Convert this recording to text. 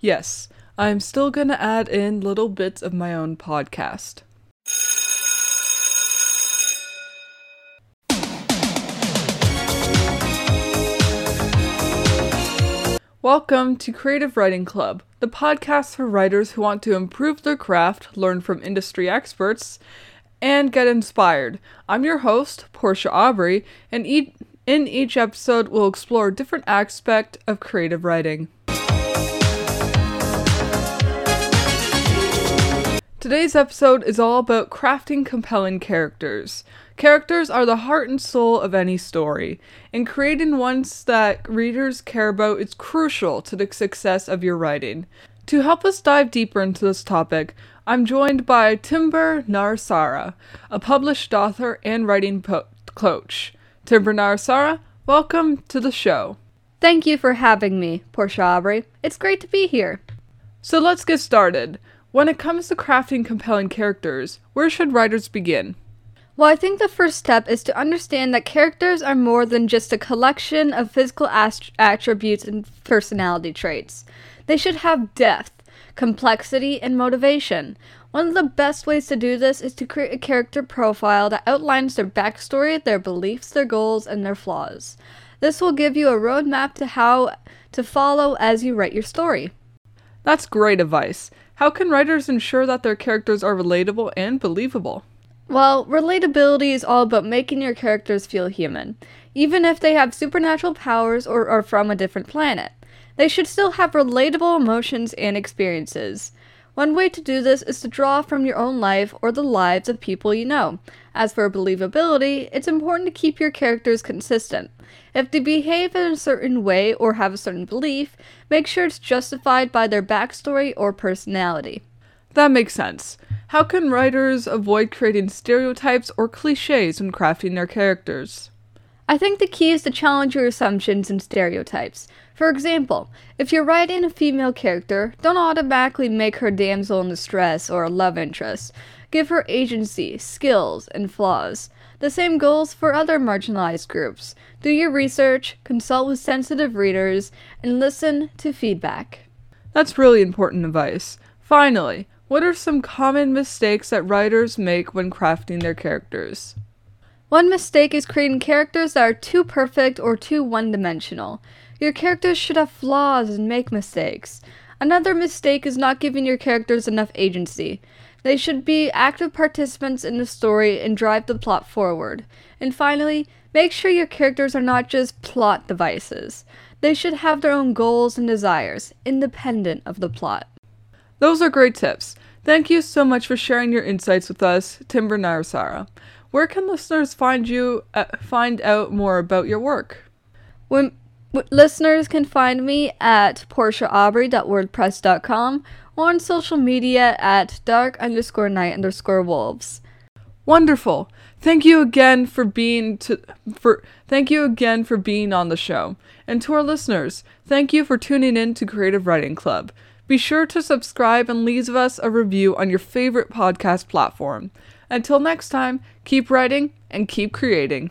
Yes, I'm still gonna add in little bits of my own podcast. Welcome to Creative Writing Club, the podcast for writers who want to improve their craft, learn from industry experts, and get inspired. I'm your host, Porscha Aubrey, and e- in each episode, we'll explore a different aspect of creative writing. Today's episode is all about crafting compelling characters. Characters are the heart and soul of any story, and creating ones that readers care about is crucial to the success of your writing. To help us dive deeper into this topic, I'm joined by Timber Narsara, a published author and writing po- coach. Timber Narsara, welcome to the show. Thank you for having me, Porscha Aubrey. It's great to be here. So let's get started. When it comes to crafting compelling characters, where should writers begin? Well, I think the first step is to understand that characters are more than just a collection of physical ast- attributes and personality traits. They should have depth, complexity, and motivation. One of the best ways to do this is to create a character profile that outlines their backstory, their beliefs, their goals, and their flaws. This will give you a roadmap to how to follow as you write your story. That's great advice. How can writers ensure that their characters are relatable and believable? Well, relatability is all about making your characters feel human, even if they have supernatural powers or are from a different planet. They should still have relatable emotions and experiences. One way to do this is to draw from your own life or the lives of people you know. As for believability, it's important to keep your characters consistent. If they behave in a certain way or have a certain belief, make sure it's justified by their backstory or personality. That makes sense. How can writers avoid creating stereotypes or cliches when crafting their characters? I think the key is to challenge your assumptions and stereotypes. For example, if you're writing a female character, don't automatically make her damsel in distress or a love interest. Give her agency, skills, and flaws. The same goes for other marginalized groups. Do your research, consult with sensitive readers, and listen to feedback. That's really important advice. Finally, what are some common mistakes that writers make when crafting their characters? One mistake is creating characters that are too perfect or too one dimensional. Your characters should have flaws and make mistakes. Another mistake is not giving your characters enough agency. They should be active participants in the story and drive the plot forward. And finally, make sure your characters are not just plot devices. They should have their own goals and desires, independent of the plot. Those are great tips. Thank you so much for sharing your insights with us, Timber Narsara. Where can listeners find you uh, find out more about your work? When w- listeners can find me at porschaaubrey.wordpress.com or on social media at dark underscore night underscore wolves. Wonderful. Thank you again for being to for thank you again for being on the show. And to our listeners, thank you for tuning in to Creative Writing Club. Be sure to subscribe and leave us a review on your favorite podcast platform. Until next time, keep writing and keep creating.